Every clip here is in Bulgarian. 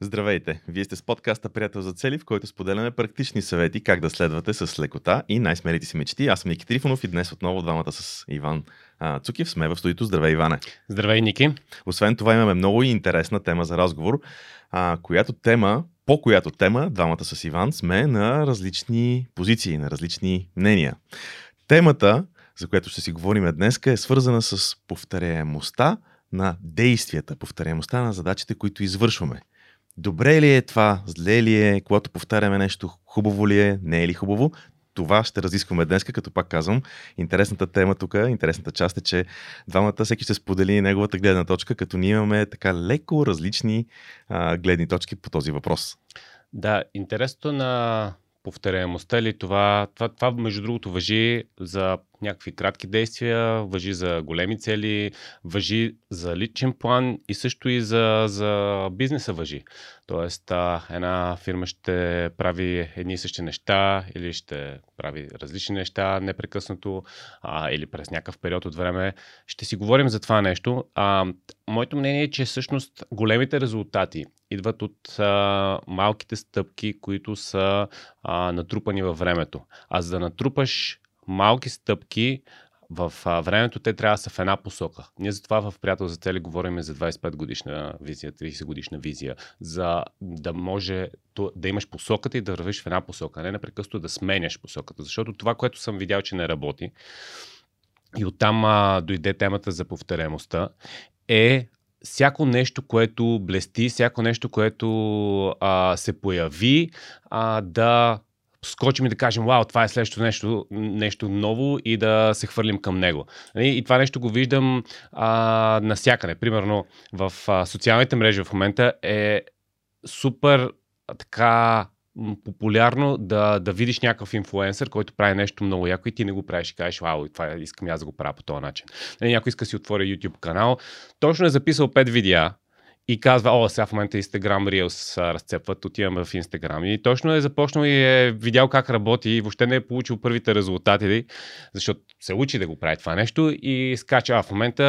Здравейте! Вие сте с подкаста Приятел за цели, в който споделяме практични съвети как да следвате с лекота и най-смелите си мечти. Аз съм Ники Трифонов и днес отново двамата с Иван а, Цукив сме в студиото. Здравей, Иване! Здравей, Ники! Освен това имаме много интересна тема за разговор, а, която тема, по която тема двамата с Иван сме на различни позиции, на различни мнения. Темата, за която ще си говорим днес, е свързана с повторяемостта на действията, повторяемостта на задачите, които извършваме. Добре ли е това? Зле ли е? Когато повтаряме нещо, хубаво ли е? Не е ли хубаво? Това ще разискваме днес, като пак казвам. Интересната тема тук, интересната част е, че двамата всеки ще сподели неговата гледна точка, като ние имаме така леко различни а, гледни точки по този въпрос. Да, интересното на повторяемостта ли това, това, това между другото въжи за някакви кратки действия, въжи за големи цели, въжи за личен план и също и за, за бизнеса въжи. Тоест, една фирма ще прави едни и същи неща или ще прави различни неща непрекъснато а, или през някакъв период от време. Ще си говорим за това нещо. А, моето мнение е, че всъщност големите резултати идват от а, малките стъпки, които са а, натрупани във времето. А за да натрупаш малки стъпки в а, времето, те трябва да са в една посока. Ние затова в Приятел за цели говорим за 25 годишна визия, 30 годишна визия, за да може да имаш посоката и да вървиш в една посока, не непрекъснато да сменяш посоката. Защото това, което съм видял, че не работи, и оттам а, дойде темата за повторяемостта, е всяко нещо, което блести, всяко нещо, което а, се появи, а, да скочим и да кажем, вау, това е следващото нещо, нещо ново и да се хвърлим към него. Нали, и това нещо го виждам а, насякъде. Примерно в а, социалните мрежи в момента е супер така популярно да, да видиш някакъв инфлуенсър, който прави нещо много яко и ти не го правиш и кажеш, вау, това искам аз да го правя по този начин. Нали, някой иска да си отвори YouTube канал, точно е записал 5 видеа, и казва, о, сега в момента Instagram Reels разцепват, отивам в Instagram. И точно е започнал и е видял как работи и въобще не е получил първите резултати, защото се учи да го прави това нещо и скача, а в момента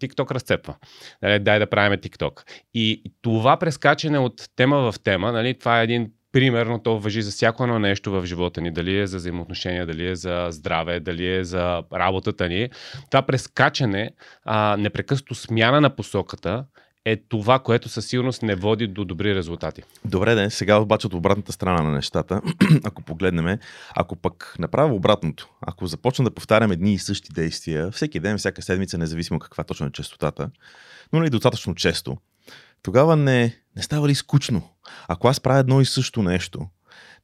TikTok разцепва. Нали, дай да правим TikTok. И това прескачане от тема в тема, нали, това е един примерно то въжи за всяко едно нещо в живота ни, дали е за взаимоотношения, дали е за здраве, дали е за работата ни. Това прескачане, а, непрекъснато смяна на посоката е това, което със сигурност не води до добри резултати. Добре, ден. Сега обаче от обратната страна на нещата, ако погледнем, ако пък направя обратното, ако започна да повтарям едни и същи действия, всеки ден, всяка седмица, независимо каква точно е частотата, но не достатъчно често, тогава не, не става ли скучно? Ако аз правя едно и също нещо,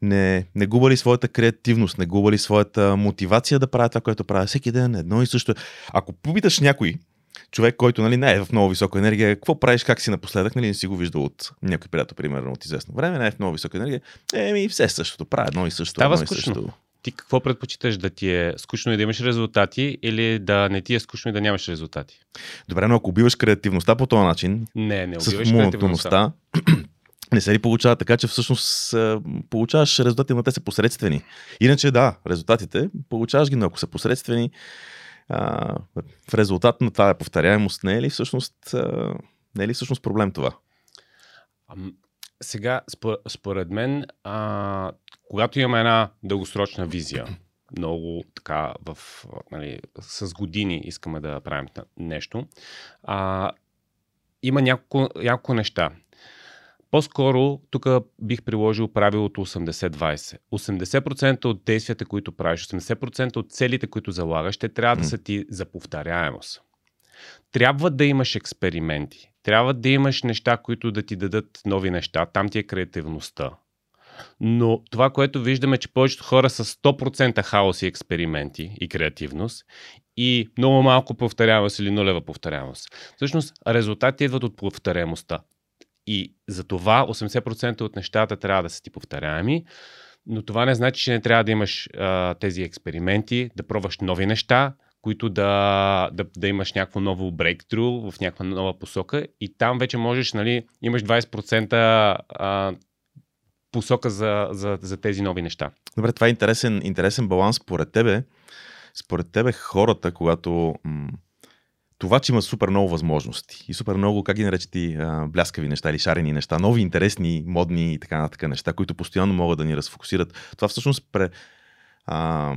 не, не губа ли своята креативност, не губа ли своята мотивация да правя това, което правя всеки ден, едно и също. Ако попиташ някой, човек, който нали, не е в много висока енергия, какво правиш, как си напоследък, нали, не си го виждал от някой приятел, примерно от известно време, не е в много висока енергия, еми все същото, правя едно и също. Става едно скучно. И също. Ти какво предпочиташ да ти е скучно и да имаш резултати или да не ти е скучно и да нямаш резултати? Добре, но ако убиваш креативността по този начин, не, не убиваш с монотонността, не се ли получава така, че всъщност получаваш резултати, но те са посредствени. Иначе да, резултатите получаваш ги, но ако са посредствени, а, в резултат на тази повторяемост не е ли всъщност, не е ли всъщност проблем това? Сега, според мен, а, когато имаме една дългосрочна визия, много така в, нали, с години искаме да правим нещо, а, има няколко, няколко неща. По-скоро тук бих приложил правилото 80-20. 80% от действията, които правиш, 80% от целите, които залагаш, ще трябва да са ти за повторяемост. Трябва да имаш експерименти. Трябва да имаш неща, които да ти дадат нови неща. Там ти е креативността. Но това, което виждаме, че повечето хора са 100% хаос и експерименти и креативност и много малко повторяемост или нулева повторяемост. Всъщност, резултатите идват от повторяемостта. И за това 80% от нещата трябва да са ти повторяеми, но това не значи, че не трябва да имаш а, тези експерименти, да пробваш нови неща, които да, да, да имаш някакво ново брейктру в някаква нова посока и там вече можеш, нали, имаш 20% а, посока за, за, за тези нови неща. Добре, това е интересен, интересен баланс според тебе. Според тебе хората, когато м- това, че има супер много възможности и супер много, как ги наречете, бляскави неща или шарени неща, нови, интересни, модни и така нататък неща, които постоянно могат да ни разфокусират. Това всъщност пре, а,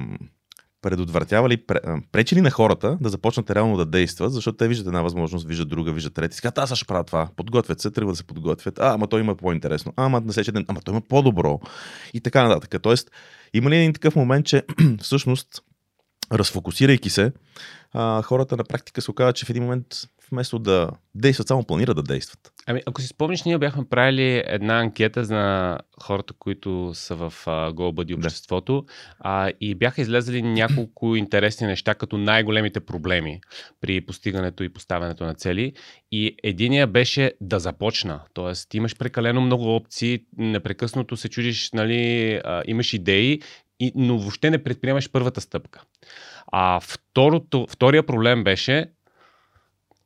предотвратява ли, пречи ли на хората да започнат реално да действат, защото те виждат една възможност, виждат друга, виждат трета. Сега, аз ще правя това. Подготвят се, трябва да се подготвят. А, ама той има по-интересно. А, ама на следващия ден, ама той има по-добро. И така нататък. Тоест, има ли един такъв момент, че всъщност, разфокусирайки се, а, хората на практика се оказват, че в един момент вместо да действат, само планират да действат. Ами, ако си спомниш, ние бяхме правили една анкета за хората, които са в uh, GoBuddy обществото да. а, и бяха излезли няколко интересни неща, като най-големите проблеми при постигането и поставянето на цели. И единия беше да започна. Тоест, имаш прекалено много опции, непрекъснато се чудиш, нали, а, имаш идеи, и, но въобще не предприемаш първата стъпка. А второто, втория проблем беше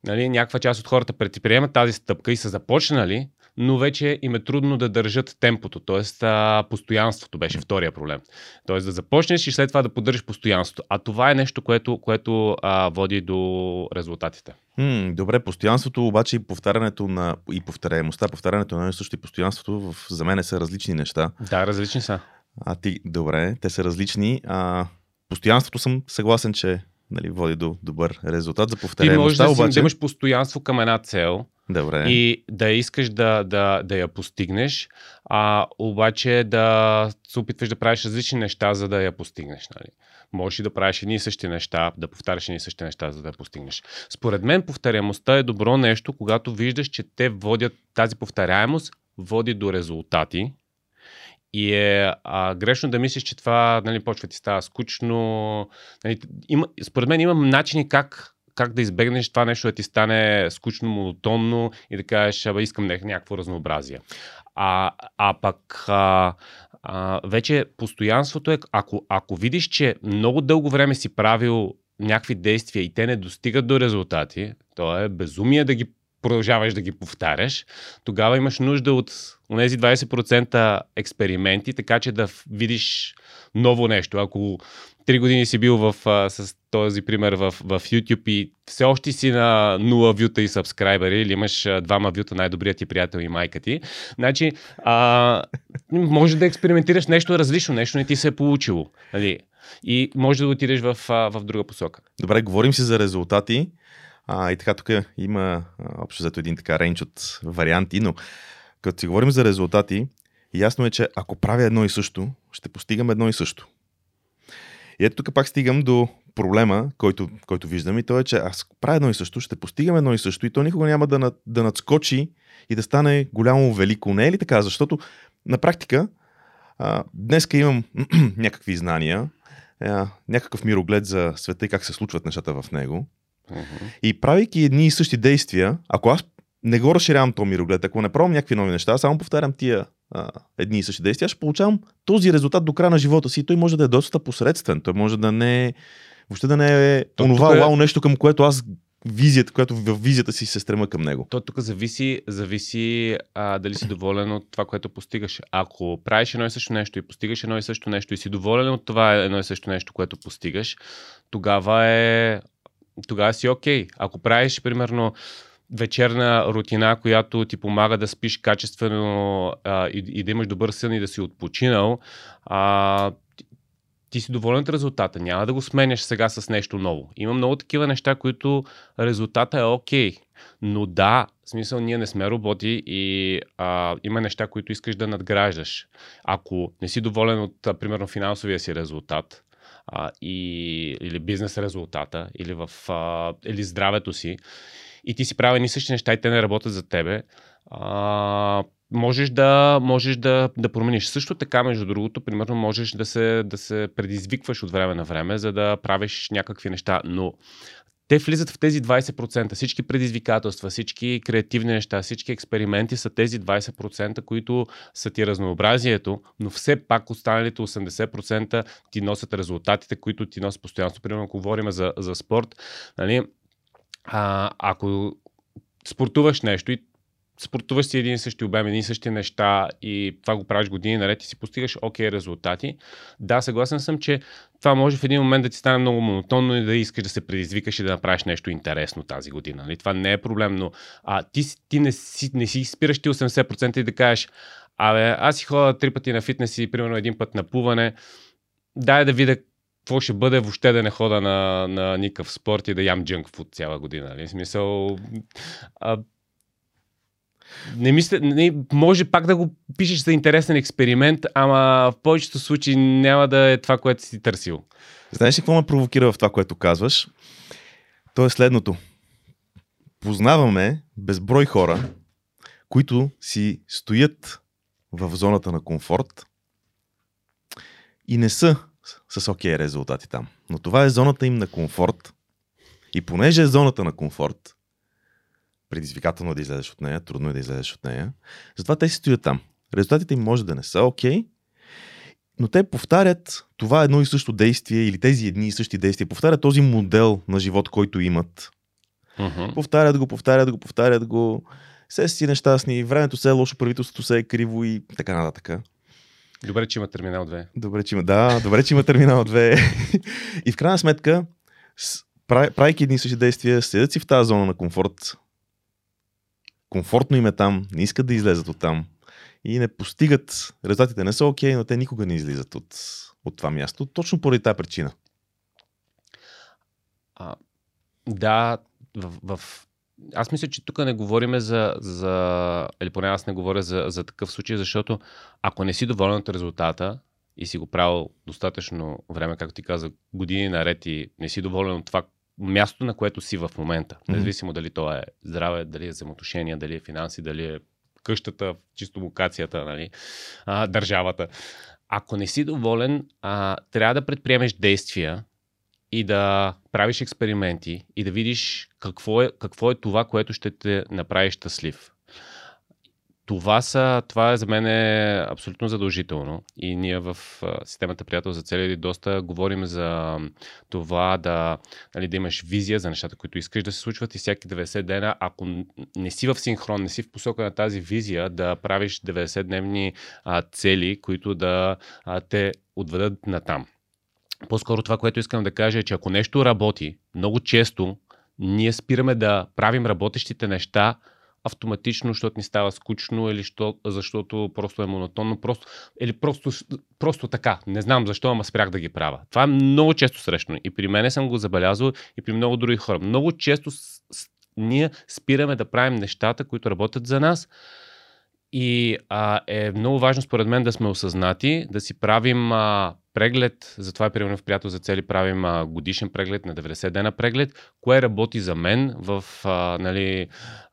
нали, някаква част от хората предприемат тази стъпка и са започнали, но вече им е трудно да държат темпото, т.е. постоянството беше втория проблем. Т.е. да започнеш и след това да поддържаш постоянството. А това е нещо, което, което а, води до резултатите. М, добре, постоянството обаче и повтарянето на и повторяемостта, повтарянето на също и постоянството в, за мен са различни неща. Да, различни са. А ти, добре, те са различни. А, постоянството съм съгласен, че нали, води до добър резултат за повторяемостта. Ти можеш да, обаче... да имаш постоянство към една цел Добре. и да искаш да, да, да я постигнеш, а обаче да се опитваш да правиш различни неща, за да я постигнеш. Нали? Можеш и да правиш едни и същи неща, да повтаряш едни и същи неща, за да я постигнеш. Според мен повторяемостта е добро нещо, когато виждаш, че те водят тази повторяемост, води до резултати, и е а, грешно да мислиш, че това нали, почва ти става скучно. Нали, има, според мен има начини как, как да избегнеш това нещо да ти стане скучно, монотонно и да кажеш, абе, искам някакво разнообразие. А, а пък а, а, вече постоянството е, ако, ако видиш, че много дълго време си правил някакви действия и те не достигат до резултати, то е безумие да ги продължаваш да ги повтаряш, тогава имаш нужда от тези 20% експерименти, така че да видиш ново нещо. Ако три години си бил в, а, с този пример в, в YouTube и все още си на нула вюта и сабскрайбери или имаш двама вюта, най-добрият ти приятел и майка ти, значи а, може да експериментираш нещо различно, нещо не ти се е получило. Нали? И може да отидеш в, в друга посока. Добре, говорим си за резултати. А, и така, тук има общо зато един така рейндж от варианти, но като си говорим за резултати, ясно е, че ако правя едно и също, ще постигам едно и също. И ето тук пак стигам до проблема, който, който виждам и то е, че аз правя едно и също, ще постигам едно и също и то никога няма да, да надскочи и да стане голямо велико. Не е ли така? Защото на практика а, днеска имам някакви знания, а, някакъв мироглед за света и как се случват нещата в него. Uh-huh. И правейки едни и същи действия, ако аз не го разширявам то мироглед, ако не пробвам някакви нови неща, само повтарям тия а, едни и същи действия, ще получавам този резултат до края на живота си. И той може да е доста посредствен. Той може да не е, въобще да не е то, онова е... вау нещо, към което аз визията, която в визията си се стрема към него. То тук зависи, зависи а, дали си доволен от това, което постигаш. Ако правиш едно и също нещо и постигаш едно и също нещо и си доволен от това едно и също нещо, което постигаш, тогава е тогава си окей. Okay. Ако правиш, примерно, вечерна рутина, която ти помага да спиш качествено а, и, и да имаш добър сън и да си отпочинал, а, ти, си доволен от резултата. Няма да го сменяш сега с нещо ново. Има много такива неща, които резултата е окей. Okay. Но да, в смисъл ние не сме роботи и а, има неща, които искаш да надграждаш. Ако не си доволен от, примерно, финансовия си резултат, а, и, или бизнес резултата, или, в, а, или здравето си, и ти си правил ни същи неща и те не работят за тебе, а, можеш да, можеш да, да промениш. Също така, между другото, примерно, можеш да се, да се предизвикваш от време на време, за да правиш някакви неща, но те влизат в тези 20%. Всички предизвикателства, всички креативни неща, всички експерименти са тези 20%, които са ти разнообразието, но все пак останалите 80% ти носят резултатите, които ти носят постоянно. Примерно, ако говорим за, за спорт, нали, а, ако спортуваш нещо и спортуваш си един и същи обем, един и същи неща и това го правиш години наред и си постигаш окей okay резултати. Да, съгласен съм, че това може в един момент да ти стане много монотонно и да искаш да се предизвикаш и да направиш нещо интересно тази година. Нали? Това не е проблем, но а, ти, ти не, си, не си спираш ти 80% и да кажеш, абе, аз си ходя три пъти на фитнес и примерно един път на плуване, дай да видя какво ще бъде въобще да не хода на, на никакъв спорт и да ям джънк фуд цяла година. Нали? В смисъл, а, не мисля, не, може пак да го пишеш за интересен експеримент, ама в повечето случаи няма да е това, което си търсил. Знаеш ли какво ме провокира в това, което казваш? То е следното. Познаваме безброй хора, които си стоят в зоната на комфорт и не са с окей okay резултати там. Но това е зоната им на комфорт. И понеже е зоната на комфорт, предизвикателно е да излезеш от нея, трудно е да излезеш от нея, затова те си стоят там. Резултатите им може да не са окей, okay, но те повтарят това едно и също действие или тези едни и същи действия, повтарят този модел на живот, който имат. Uh-huh. Повтарят го, повтарят го, повтарят го. Се си нещастни, времето се е лошо, правителството се е криво и така нататък. Добре, че има терминал 2. Добре, че има, да, добре, че има терминал 2. и в крайна сметка, правейки едни и същи действия, седят си в тази зона на комфорт. Комфортно им е там, не искат да излезат от там. И не постигат, резултатите не са окей, но те никога не излизат от, от това място, точно поради тази причина. А, да, в, в аз мисля, че тук не говорим за, за или поне аз не говоря за, за такъв случай, защото ако не си доволен от резултата и си го правил достатъчно време, както ти каза, години наред и не си доволен от това място, на което си в момента, mm-hmm. независимо дали то е здраве, дали е взаимоотношения, дали е финанси, дали е къщата, чисто локацията, нали, а, държавата. Ако не си доволен, а, трябва да предприемеш действия, и да правиш експерименти и да видиш какво е, какво е това, което ще те направи щастлив. Това, са, това е за мен е абсолютно задължително и ние в системата Приятел за цели доста говорим за това да, нали, да имаш визия за нещата, които искаш да се случват и всяки 90 дена, ако не си в синхрон, не си в посока на тази визия, да правиш 90-дневни а, цели, които да а, те отведат на там. По-скоро това, което искам да кажа е, че ако нещо работи, много често ние спираме да правим работещите неща автоматично, защото ни става скучно или що, защото просто е монотонно, просто, или просто, просто така. Не знам защо, ама спрях да ги правя. Това е много често срещано. И при мене съм го забелязал и при много други хора. Много често с, с, ние спираме да правим нещата, които работят за нас. И а, е много важно според мен да сме осъзнати, да си правим а, преглед, затова е примерно в приятел за цели правим а, годишен преглед на 90 дена преглед, кое работи за мен в а, нали,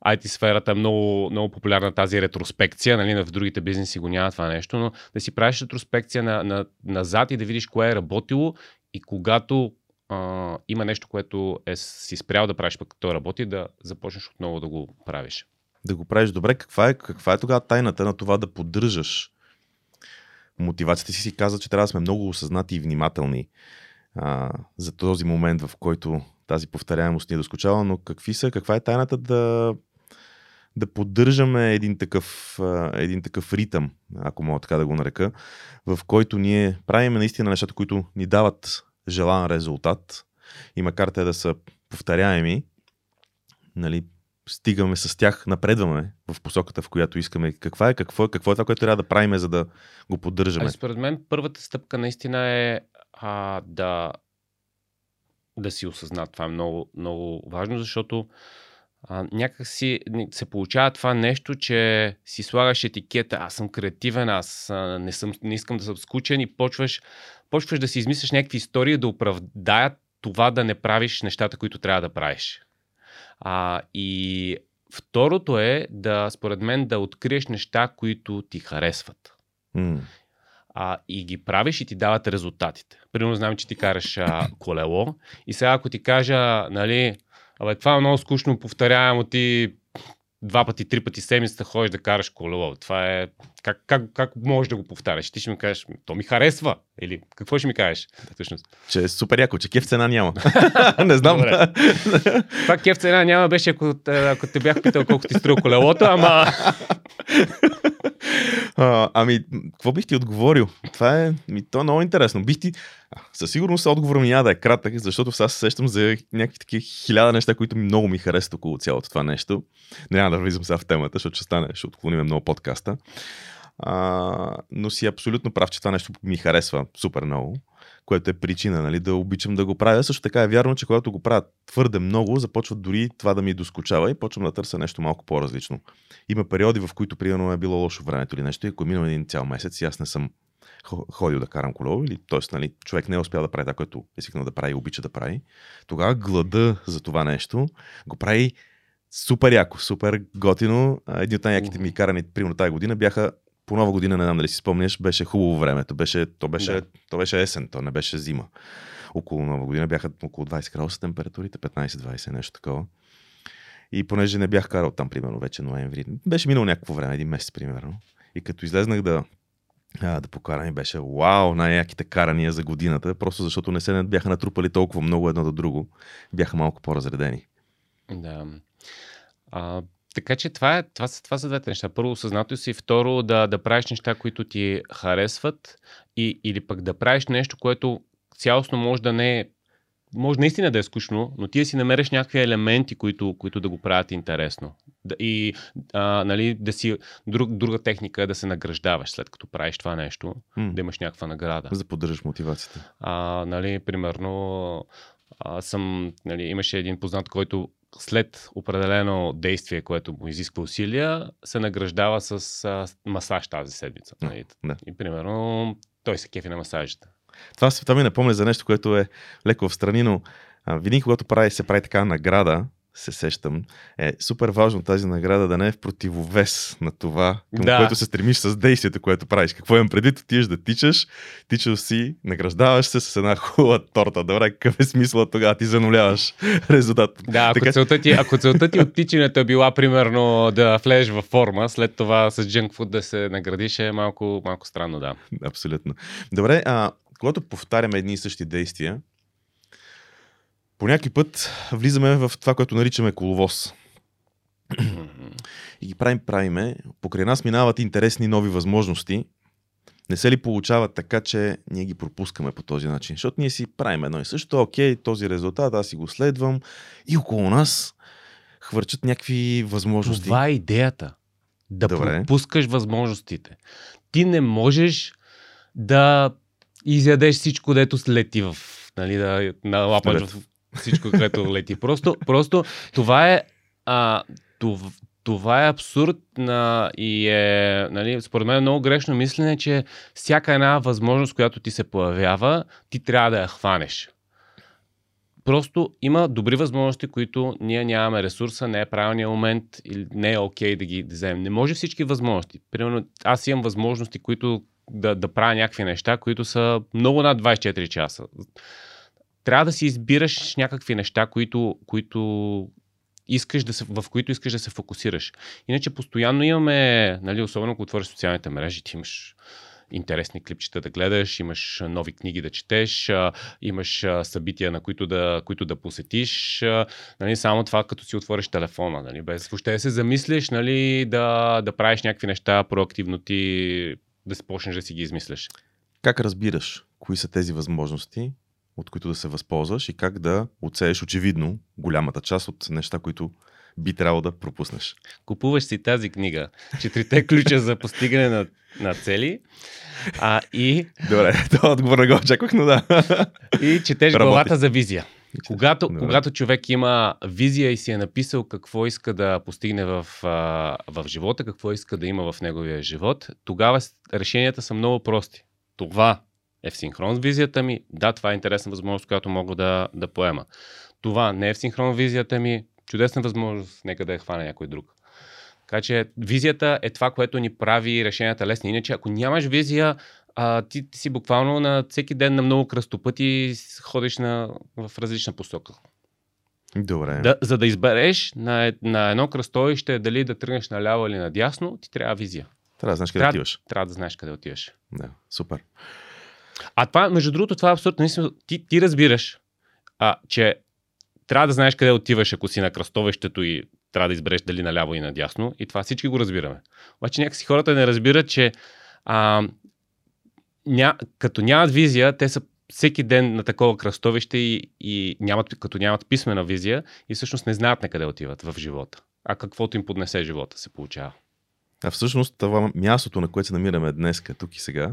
IT сферата е много, много популярна тази ретроспекция, нали, в другите бизнеси го няма това нещо, но да си правиш ретроспекция на, на, назад и да видиш кое е работило и когато а, има нещо, което е си спрял да правиш, пък то работи, да започнеш отново да го правиш. Да го правиш добре. Каква е, каква е тогава тайната на това да поддържаш мотивацията си си каза, че трябва да сме много осъзнати и внимателни а, за този момент, в който тази повторяемост ни е доскочава, но какви са, каква е тайната да, да поддържаме един такъв, един такъв ритъм, ако мога така да го нарека, в който ние правим наистина нещата, които ни дават желан резултат и макар те да са повторяеми, нали, стигаме с тях, напредваме в посоката, в която искаме. Каква е, какво, е, какво е това, което трябва да правим, за да го поддържаме? Ами, според мен първата стъпка наистина е а, да, да си осъзнат. Това е много, много важно, защото а, някак си се получава това нещо, че си слагаш етикета, аз съм креативен, аз а, не, съм, не искам да съм скучен и почваш, почваш да си измисляш някакви истории да оправдаят това да не правиш нещата, които трябва да правиш. А, и второто е да, според мен, да откриеш неща, които ти харесват. Mm. А, и ги правиш и ти дават резултатите. Примерно знам, че ти караш а, колело и сега ако ти кажа, нали, абе, това е много скучно, повторяемо ти два пъти, три пъти седмицата ходиш да караш колело. Това е... Как, как, как можеш да го повтаряш? Ти ще ми кажеш, то ми харесва. Или какво ще ми кажеш? Всъщност. Че е супер яко, че кеф цена няма. не знам. Това кеф цена няма беше, ако, ако те бях питал колко ти струва колелото, ама... а, ами, какво бих ти отговорил? Това е, ми, то е много интересно. Бих ти, със сигурност отговорът ми няма да е кратък, защото сега се сещам за някакви такива хиляда неща, които много ми харесват около цялото това нещо. Няма да влизам сега в темата, защото ще стане, ще отклоним много подкаста. А, но си абсолютно прав, че това нещо ми харесва супер много, което е причина нали, да обичам да го правя. Също така е вярно, че когато го правя твърде много, започва дори това да ми доскочава и почвам да търся нещо малко по-различно. Има периоди, в които примерно е било лошо времето или нещо, и ако е минал един цял месец и аз не съм ходил да карам колело, или т.е. Нали, човек не е успял да прави това, което е свикнал да прави и обича да прави, тогава глада за това нещо го прави супер яко, супер готино. Едни от най-яките ми карани, примерно тази година, бяха по нова година, не знам дали си спомняш, беше хубаво времето. Беше, то, беше, да. то беше есен, то не беше зима. Около нова година бяха около 20 градуса температурите, 15-20, нещо такова. И понеже не бях карал там, примерно, вече ноември, беше минало някакво време, един месец, примерно. И като излезнах да, а, да покарам и беше вау, най-яките карания за годината, просто защото не се бяха натрупали толкова много едно до друго, бяха малко по-разредени. Да. А, така че това, е, това, са, това са двете неща. Първо, осъзнато си. Второ, да, да правиш неща, които ти харесват. И, или пък да правиш нещо, което цялостно може да не е може наистина да е скучно, но ти да си намериш някакви елементи, които, които да го правят интересно. И а, нали, да си друг, друга техника е да се награждаваш след като правиш това нещо, mm. да имаш някаква награда. За да поддържаш мотивацията. А, нали, примерно, а, съм, нали, имаше един познат, който след определено действие, което му изисква усилия, се награждава с а, масаж тази седмица. Нали? Да. И примерно той се кефи на масажите. Това, това ми напомня за нещо, което е леко в страни, но а, винаги когато прави, се прави така награда, се сещам, е супер важно тази награда да не е в противовес на това, към да. което се стремиш с действието, което правиш. Какво имам предвид? Отиваш да тичаш, тичаш си, награждаваш се с една хубава торта. Добре, какъв е смисъл тогава? Ти зануляваш резултат. Да, ако, така... целта ти, ако целта ти от тичането е била примерно да влезеш във форма, след това с джънк фуд да се наградиш е малко, малко странно, да. Абсолютно. Добре, а когато повтаряме едни и същи действия, по някакъв път влизаме в това, което наричаме коловоз. и ги правим, правиме. Покрай нас минават интересни нови възможности. Не се ли получава така, че ние ги пропускаме по този начин? Защото ние си правим едно и също. Окей, този резултат, аз си го следвам. И около нас хвърчат някакви възможности. Това е идеята. Да Добре. пропускаш възможностите. Ти не можеш да изядеш всичко, дето слети в, нали, да налапаш в всичко, което лети. Просто, просто това е а, това, това е абсурд на, и е, нали, според мен е много грешно мислене, че всяка една възможност, която ти се появява, ти трябва да я хванеш. Просто има добри възможности, които ние нямаме ресурса, не е правилният момент или не е окей okay да ги вземем. Не може всички възможности. Примерно, аз имам възможности, които да, да правя някакви неща, които са много над 24 часа. Трябва да си избираш някакви неща, които, които искаш да се, в които искаш да се фокусираш. Иначе постоянно имаме, нали, особено ако отвориш социалните мрежи, ти имаш интересни клипчета да гледаш, имаш нови книги да четеш, имаш събития, на които да, които да посетиш. Нали, само това, като си отвориш телефона, нали, без въобще да се замислиш, нали, да, да правиш някакви неща проактивно ти да се почнеш да си ги измисляш. Как разбираш кои са тези възможности, от които да се възползваш и как да оцееш очевидно голямата част от неща, които би трябвало да пропуснеш. Купуваш си тази книга. Четирите ключа за постигане на, на цели. А, и... Добре, това отговор не го очаквах, но да. И четеш Работи. главата за визия. Когато, когато човек има визия и си е написал какво иска да постигне в, в живота, какво иска да има в неговия живот, тогава решенията са много прости. Това е в синхрон с визията ми. Да, това е интересна възможност, която мога да, да поема. Това не е в синхрон с визията ми. Чудесна възможност, нека да я хване някой друг. Така че визията е това, което ни прави решенията лесни. Иначе, ако нямаш визия, а, ти, ти си буквално на всеки ден на много кръстопъти ходиш на, в различна посока. Добре. Да, за да избереш на, е- на едно кръстовище дали да тръгнеш наляво или надясно, ти трябва визия. Трябва да знаеш къде Трябва, отиваш. трябва да знаеш къде отиваш. Да, супер. А това, между другото, това е абсолютно наистина. Ти, ти разбираш, а, че трябва да знаеш къде отиваш, ако си на кръстовището и трябва да избереш дали наляво и надясно. И това всички го разбираме. Обаче някакси хората не разбират, че а, ня, като нямат визия, те са всеки ден на такова кръстовище и, и нямат, като нямат писмена визия и всъщност не знаят на къде отиват в живота. А каквото им поднесе живота се получава. А всъщност това мястото, на което се намираме днес, тук и сега,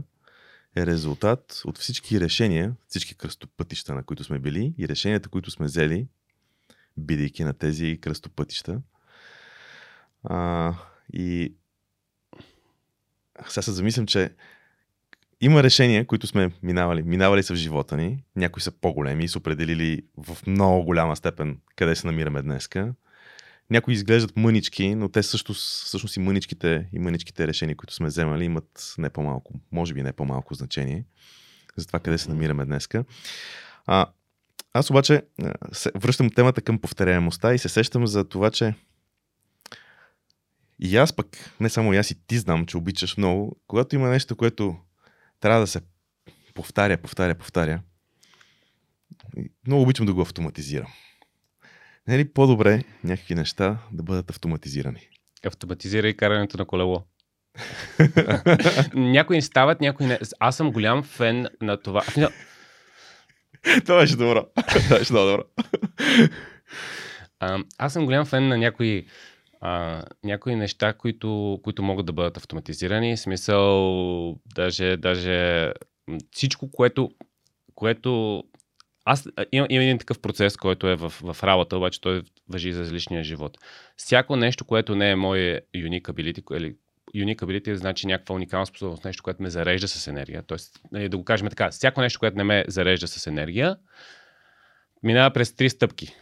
е резултат от всички решения, всички кръстопътища, на които сме били и решенията, които сме взели, бидейки на тези кръстопътища. А, и сега се замислям, че има решения, които сме минавали. Минавали са в живота ни. Някои са по-големи и са определили в много голяма степен къде се намираме днеска. Някои изглеждат мънички, но те също, всъщност и мъничките, и мъничките решения, които сме вземали, имат не по-малко, може би не по-малко значение за това къде се намираме днеска. А, аз обаче се, връщам темата към повторяемостта и се сещам за това, че и аз пък, не само и аз и ти знам, че обичаш много, когато има нещо, което трябва да се повтаря, повтаря, повтаря, много обичам да го автоматизирам. Не е ли по-добре някакви неща да бъдат автоматизирани? Автоматизирай карането на колело. някои не стават, някои не. Аз съм голям фен на това. Това беше добро. Това беше много добро. А, аз съм голям фен на някои, а, някои неща, които, които могат да бъдат автоматизирани. В смисъл, даже, даже всичко, което, което аз имам, имам един такъв процес, който е в, в работа, обаче той въжи за личния живот. Всяко нещо, което не е мое unique ability, или unique ability значи някаква уникална способност, нещо, което ме зарежда с енергия. Тоест, нали, да го кажем така, всяко нещо, което не ме зарежда с енергия, минава през три стъпки.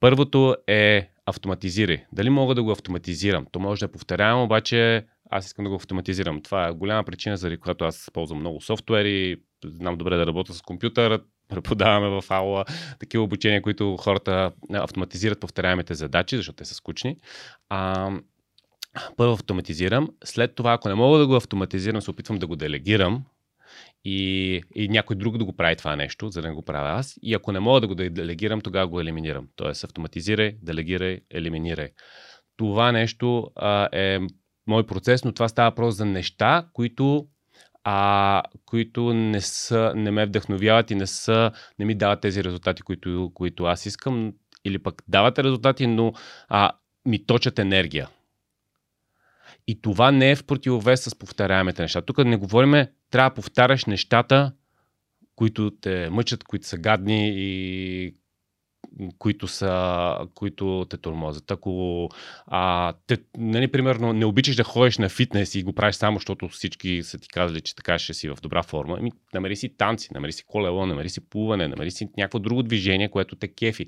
Първото е автоматизирай. Дали мога да го автоматизирам? То може да е повторявам, обаче аз искам да го автоматизирам. Това е голяма причина, заради която аз ползвам много софтуери, знам добре да работя с компютъра, преподаваме в аула такива обучения, които хората автоматизират повторяемите задачи, защото те са скучни. А, първо автоматизирам, след това, ако не мога да го автоматизирам, се опитвам да го делегирам и, и някой друг да го прави това нещо, за да не го правя аз. И ако не мога да го делегирам, тогава го елиминирам. Тоест автоматизирай, делегирай, елиминирай. Това нещо а, е мой процес, но това става просто за неща, които а, които не, са, не ме вдъхновяват и не, са, не ми дават тези резултати, които, които аз искам, или пък дават резултати, но а, ми точат енергия. И това не е в противовес с повторяемите неща. Тук не говориме, трябва да повтаряш нещата, които те мъчат, които са гадни и които, са, които те тормозят. Ако а, те, нали, примерно не обичаш да ходиш на фитнес и го правиш само, защото всички са ти казали, че така ще си в добра форма, ами, намери си танци, намери си колело, намери си плуване, намери си някакво друго движение, което те кефи.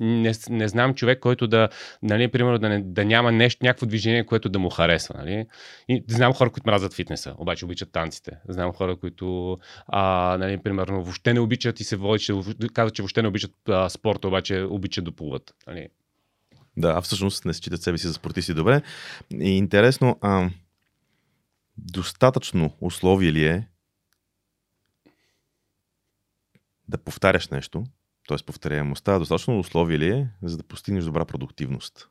Не, не знам човек, който да, нали, примерно, да, не, да няма нещо, някакво движение, което да му харесва. Нали? И знам хора, които мразят фитнеса, обаче обичат танците. Знам хора, които, а, нали, примерно, въобще не обичат и се водят, казват, че въобще не обичат а, спорта, обаче обичат да плуват. Нали? Да, а всъщност не считат себе си за спортисти добре. И интересно, а, достатъчно условие ли е да повтаряш нещо, т.е. повторяемостта, достатъчно условие ли е, за да постигнеш добра продуктивност?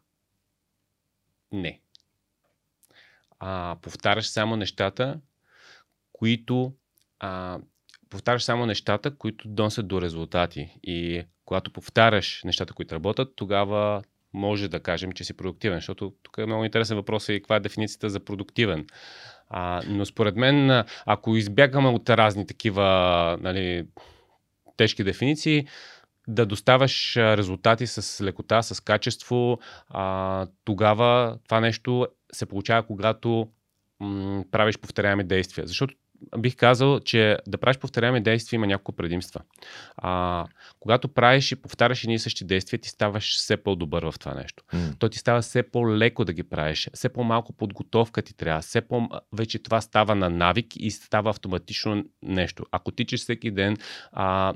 Не. А, повтаряш само нещата, които а, повтаряш само нещата, които донесат до резултати. И когато повтаряш нещата, които работят, тогава може да кажем, че си продуктивен. Защото тук е много интересен въпрос и каква е дефиницията за продуктивен. А, но според мен, ако избягаме от разни такива нали, тежки дефиниции, да доставаш резултати с лекота, с качество, а, тогава това нещо се получава, когато м- правиш повторяеми действия. Защото бих казал, че да правиш повторяеми действия има няколко предимства. А, когато правиш и повтаряш едни и същи действия, ти ставаш все по-добър в това нещо. Mm. То ти става все по-леко да ги правиш, все по-малко подготовка ти трябва, все по- вече това става на навик и става автоматично нещо. Ако тичаш всеки ден, а,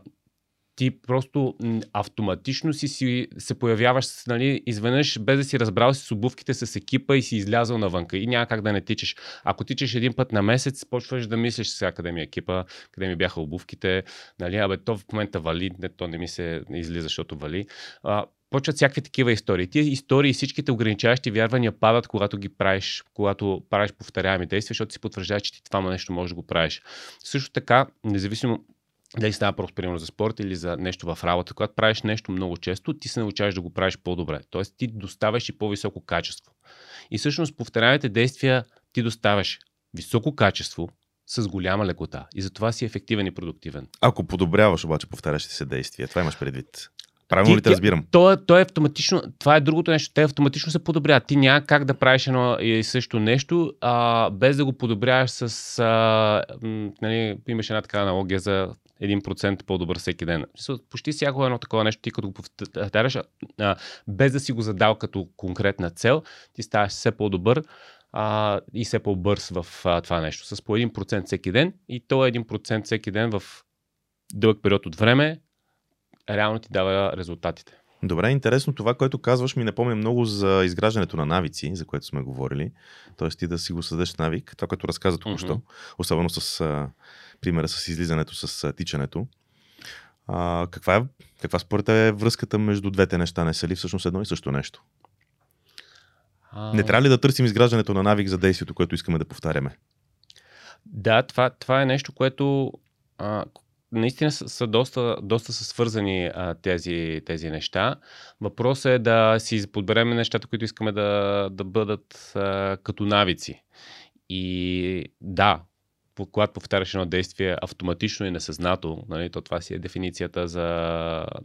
ти просто автоматично си, си се появяваш, нали, изведнъж, без да си разбрал си с обувките с екипа и си излязъл навънка и няма как да не тичаш. Ако тичаш един път на месец, почваш да мислиш сега къде ми е екипа, къде ми бяха обувките, нали, абе, то в момента вали, не, то не ми се излиза, защото вали. А, почват всякакви такива истории. Тия истории всичките ограничаващи вярвания падат, когато ги правиш, когато правиш повторяеми действия, защото си потвърждаваш, че ти това нещо можеш да го правиш. Също така, независимо дали става просто примерно за спорт или за нещо в работа, когато правиш нещо много често, ти се научаваш да го правиш по-добре. Тоест ти доставяш и по-високо качество. И всъщност повторяемите действия ти доставяш високо качество с голяма лекота. И затова си ефективен и продуктивен. Ако подобряваш обаче повтарящите се действия, това имаш предвид. Правилно ли те разбирам? То, то е автоматично, това е другото нещо, те автоматично се подобряват. Ти няма как да правиш едно и също нещо, а, без да го подобряваш с... А, нали, имаш една така аналогия за 1% по-добър всеки ден. Почти всяко едно такова нещо, ти като го повтаряш, без да си го задал като конкретна цел, ти ставаш все по-добър а, и все по-бърз в а, това нещо. С по 1% всеки ден и то е 1% всеки ден в дълъг период от време реално ти дава резултатите. Добре, интересно това, което казваш, ми напомня много за изграждането на навици, за което сме говорили. Тоест ти да си го създадеш навик, това, което разказа току-що, mm-hmm. особено с примера с излизането, с тичането. А, каква, е, каква според е връзката между двете неща? Не са ли всъщност едно и също нещо? А... Не трябва ли да търсим изграждането на навик за действието, което искаме да повтаряме? Да, това, това е нещо, което а, наистина са, са доста, доста са свързани а, тези, тези неща. Въпросът е да си подберем нещата, които искаме да, да бъдат а, като навици. И да, когато повтаряш едно действие автоматично и несъзнато, нали, то това си е дефиницията за...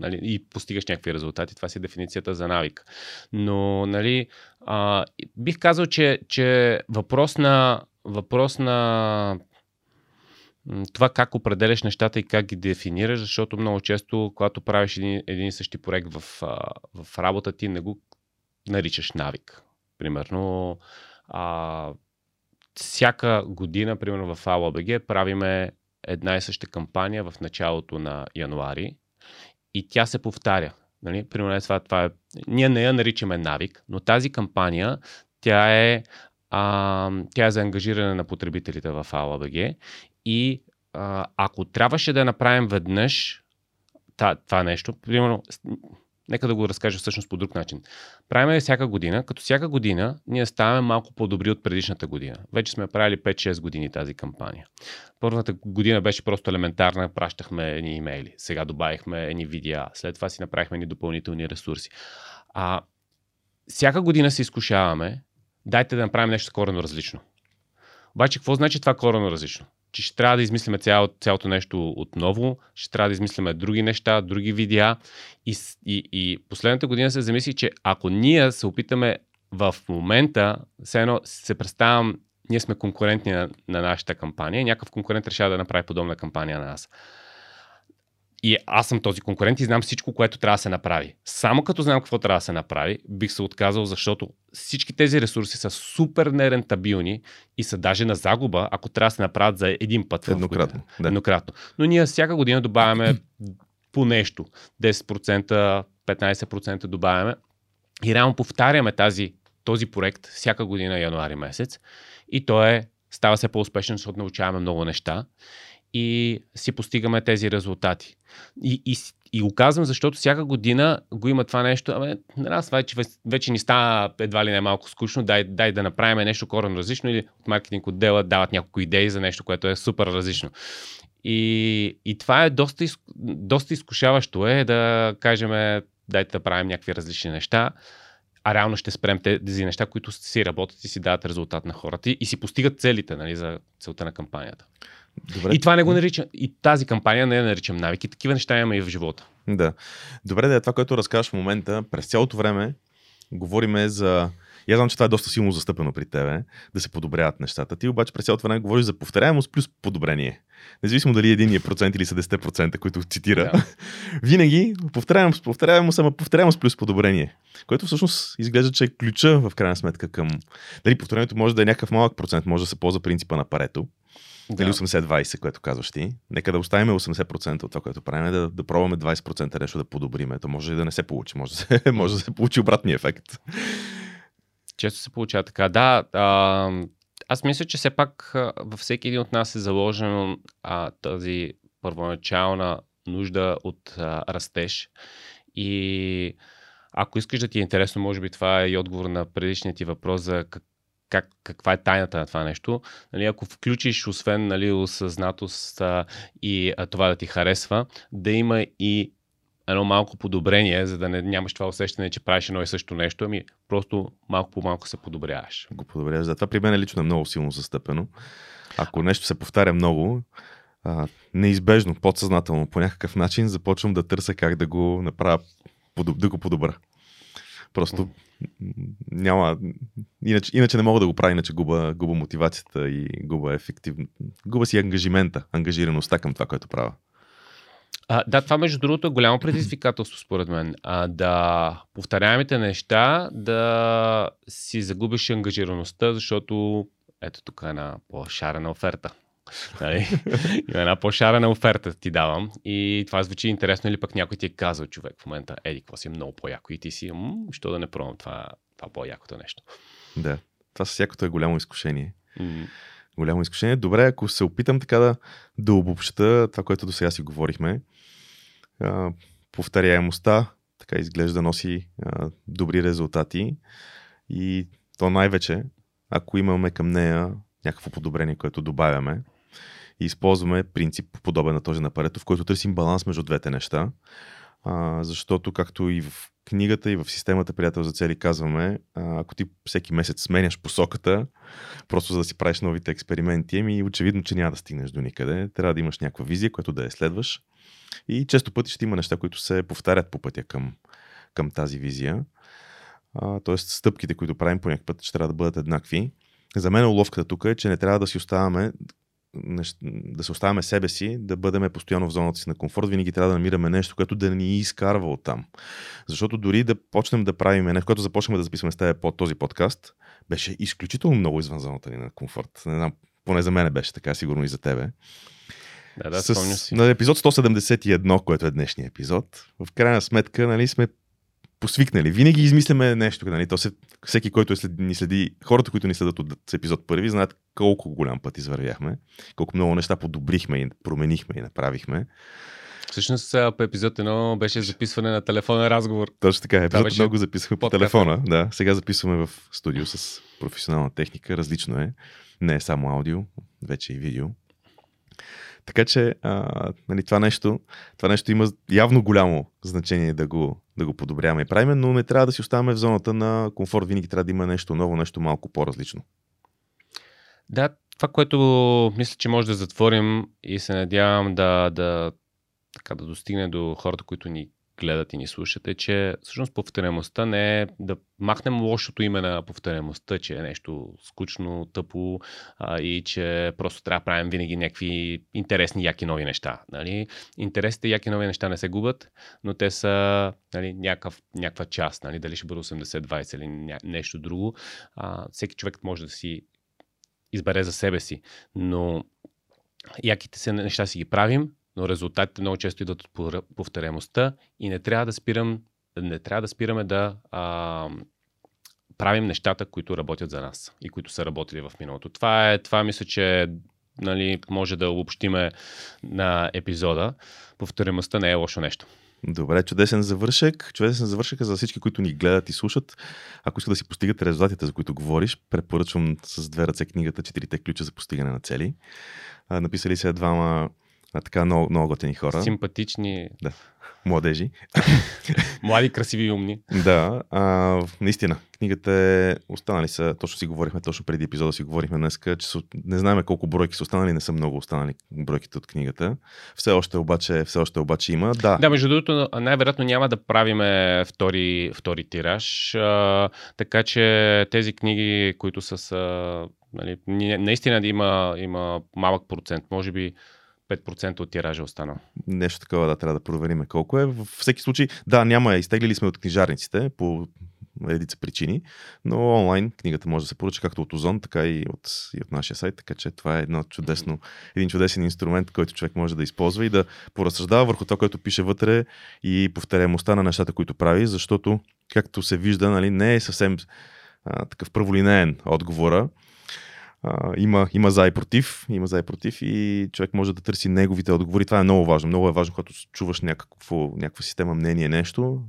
Нали, и постигаш някакви резултати, това си е дефиницията за навик. Но, нали, а, бих казал, че, че въпрос на, въпрос на това как определяш нещата и как ги дефинираш, защото много често, когато правиш един, един и същи проект в, в работа, ти не го наричаш навик. Примерно, а, всяка година, примерно в ALBG, правиме една и съща кампания в началото на януари и тя се повтаря. Нали? Примерно това, това е... Ние не я наричаме навик, но тази кампания, тя е, а, тя е за ангажиране на потребителите в ALBG и а, ако трябваше да направим веднъж това нещо, примерно, нека да го разкажа всъщност по друг начин. Правим всяка година, като всяка година ние ставаме малко по-добри от предишната година. Вече сме правили 5-6 години тази кампания. Първата година беше просто елементарна, пращахме едни имейли. Сега добавихме едни видеа, след това си направихме едни допълнителни ресурси. А всяка година се изкушаваме, дайте да направим нещо корено различно. Обаче, какво значи това корено различно? Че ще трябва да измислиме цяло, цялото нещо отново, ще трябва да измислиме други неща, други видеа. И, и, и последната година се замисли, че ако ние се опитаме в момента, все едно се представям, ние сме конкурентни на, на нашата кампания, някакъв конкурент решава да направи подобна кампания на нас и аз съм този конкурент и знам всичко, което трябва да се направи. Само като знам какво трябва да се направи, бих се отказал, защото всички тези ресурси са супер нерентабилни и са даже на загуба, ако трябва да се направят за един път. Еднократно. Да. Еднократно. Но ние всяка година добавяме по нещо. 10%, 15% добавяме. И реално повтаряме тази, този проект всяка година януари месец. И то е, става се по-успешен, защото научаваме много неща и си постигаме тези резултати. И, и, и го казвам, защото всяка година го има това нещо. Абе, нас вече, вече ни става едва ли не малко скучно, дай, дай да направим нещо коренно различно или от маркетинг отдела дават няколко идеи за нещо, което е супер различно. И, и това е доста, доста изкушаващо е да кажем, дайте да правим някакви различни неща, а реално ще спрем тези неща, които си работят и си дават резултат на хората и, и си постигат целите нали, за целта на кампанията. Добре. И това не го наричам. И тази кампания не я наричам навики. Такива неща има и в живота. Да. Добре, да е това, което разказваш в момента. През цялото време говориме за. Я знам, че това е доста силно застъпено при тебе, да се подобряват нещата. Ти обаче през цялото време говориш за повторяемост плюс подобрение. Независимо дали един е процент или са 10%, които цитира. Да. Винаги повторяемост, повторяемост, ама повторяемост плюс подобрение. Което всъщност изглежда, че е ключа в крайна сметка към... Дали повторението може да е някакъв малък процент, може да се ползва принципа на парето Дали 80-20, което казваш ти. Нека да оставим 80% от това, което правим, да, да пробваме 20% нещо да подобриме. То може и да не се получи. Може да се, може да се получи обратния ефект. Често се получава така. Да, а, аз мисля, че все пак във всеки един от нас е заложено а, тази първоначална нужда от а, растеж. И ако искаш да ти е интересно, може би това е и отговор на предишния ти въпрос за как, как, каква е тайната на това нещо. Нали, ако включиш, освен нали, осъзнатост а, и а, това да ти харесва, да има и едно малко подобрение, за да не нямаш това усещане, че правиш едно и също нещо, ами просто малко по малко се подобряваш. Го подобряваш. Да, това при мен е лично много силно застъпено. Ако нещо се повтаря много, а, неизбежно, подсъзнателно, по някакъв начин започвам да търся как да го направя, да го подобра. Просто няма. Иначе, иначе не мога да го правя, иначе губа, губа мотивацията и губа ефективно. Губа си ангажимента, ангажираността към това, което правя. А, да, това между другото е голямо предизвикателство според мен. А, да повторяемите неща, да си загубиш ангажираността, защото ето тук е една по-шарена оферта. Нали? Има една по-шарена оферта ти давам и това звучи интересно или пък някой ти е казал човек в момента, еди, какво си е много по-яко и ти си, що да не пробвам това, това по-якото нещо. Да, това със всякото е голямо изкушение. Mm. Голямо изкушение. Добре, ако се опитам така да, да обобща това, което до сега си говорихме, а, повторяемостта така изглежда носи а, добри резултати и то най-вече, ако имаме към нея някакво подобрение, което добавяме и използваме принцип подобен на този на Парето, в който търсим баланс между двете неща, а, защото както и в книгата и в системата Приятел за цели казваме, а, ако ти всеки месец сменяш посоката, просто за да си правиш новите експерименти, ами очевидно, че няма да стигнеш до никъде. Трябва да имаш някаква визия, която да я следваш. И често пъти ще има неща, които се повтарят по пътя към, към тази визия. Тоест, стъпките, които правим по някакъв път, ще трябва да бъдат еднакви. За мен уловката тук е, че не трябва да си оставаме да се оставяме себе си, да бъдем постоянно в зоната си на комфорт, винаги трябва да намираме нещо, което да ни изкарва от там. Защото дори да почнем да правим нещо, което започнем да записваме с тези под този подкаст, беше изключително много извън зоната ни на комфорт. Не знам, поне за мен беше така, сигурно и за тебе. Да, да, с, си. На епизод 171, което е днешния епизод, в крайна сметка нали, сме посвикнали. Винаги измисляме нещо. Нали? То се, всеки, който е след, ни следи, хората, които ни следят от епизод първи, знаят колко голям път извървяхме, колко много неща подобрихме и променихме и направихме. Всъщност по епизод 1 беше записване на телефонен разговор. Точно така, епизод беше... много записвахме по телефона. Да, сега записваме в студио с професионална техника. Различно е. Не е само аудио, вече и видео. Така че а, нали, това, нещо, това нещо има явно голямо значение да го, да го подобряваме и правим, но не трябва да си оставаме в зоната на комфорт. Винаги трябва да има нещо ново, нещо малко по-различно. Да, това, което мисля, че може да затворим и се надявам да, да, така, да достигне до хората, които ни гледат и ни слушат, е, че всъщност повторяемостта не е да махнем лошото име на повторяемостта, че е нещо скучно, тъпо а, и че просто трябва да правим винаги някакви интересни, яки нови неща. Нали? Интересните яки нови неща не се губят, но те са нали, някакъв, някаква част. Нали? Дали ще бъде 80-20 или ня- нещо друго. А, всеки човек може да си избере за себе си, но яките се неща си ги правим, но резултатите много често идват от повторяемостта и не трябва да спирам, не трябва да спираме да а, правим нещата, които работят за нас и които са работили в миналото. Това е, това мисля, че нали, може да обобщиме на епизода. Повторяемостта не е лошо нещо. Добре, чудесен завършек. Чудесен завършек за всички, които ни гледат и слушат. Ако искат да си постигат резултатите, за които говориш, препоръчвам с две ръце книгата Четирите ключа за постигане на цели. написали се двама а, така много, много готини хора. Симпатични. Да. Младежи. Млади, красиви и умни. Да, а, наистина. Книгата е... Останали са, точно си говорихме, точно преди епизода си говорихме днес, че са, не знаем колко бройки са останали, не са много останали бройките от книгата. Все още обаче, все още обаче има. Да, да между другото, най-вероятно няма да правиме втори, втори тираж, а, така че тези книги, които са с... Нали, наистина да има, има малък процент, може би 5% от тиража останал. Нещо такова, да, трябва да проверим колко е. В всеки случай, да, няма, изтеглили сме от книжарниците по редица причини, но онлайн книгата може да се поръча както от Озон, така и от, и от нашия сайт, така че това е едно чудесно, един чудесен инструмент, който човек може да използва и да поразсъждава върху това, което пише вътре и повторяемостта на нещата, които прави, защото, както се вижда, нали, не е съвсем а, такъв праволинеен отговора. Има, има за и против, има за и против и човек може да търси неговите отговори. Това е много важно. Много е важно, когато чуваш някакво, някаква система мнение, нещо,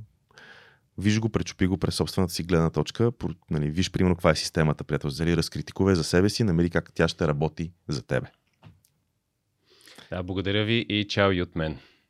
виж го, пречупи го през собствената си гледна точка, нали, виж примерно каква е системата, приятел, зали разкритикувай за себе си, намери как тя ще работи за тебе. Да, благодаря ви и чао и от мен.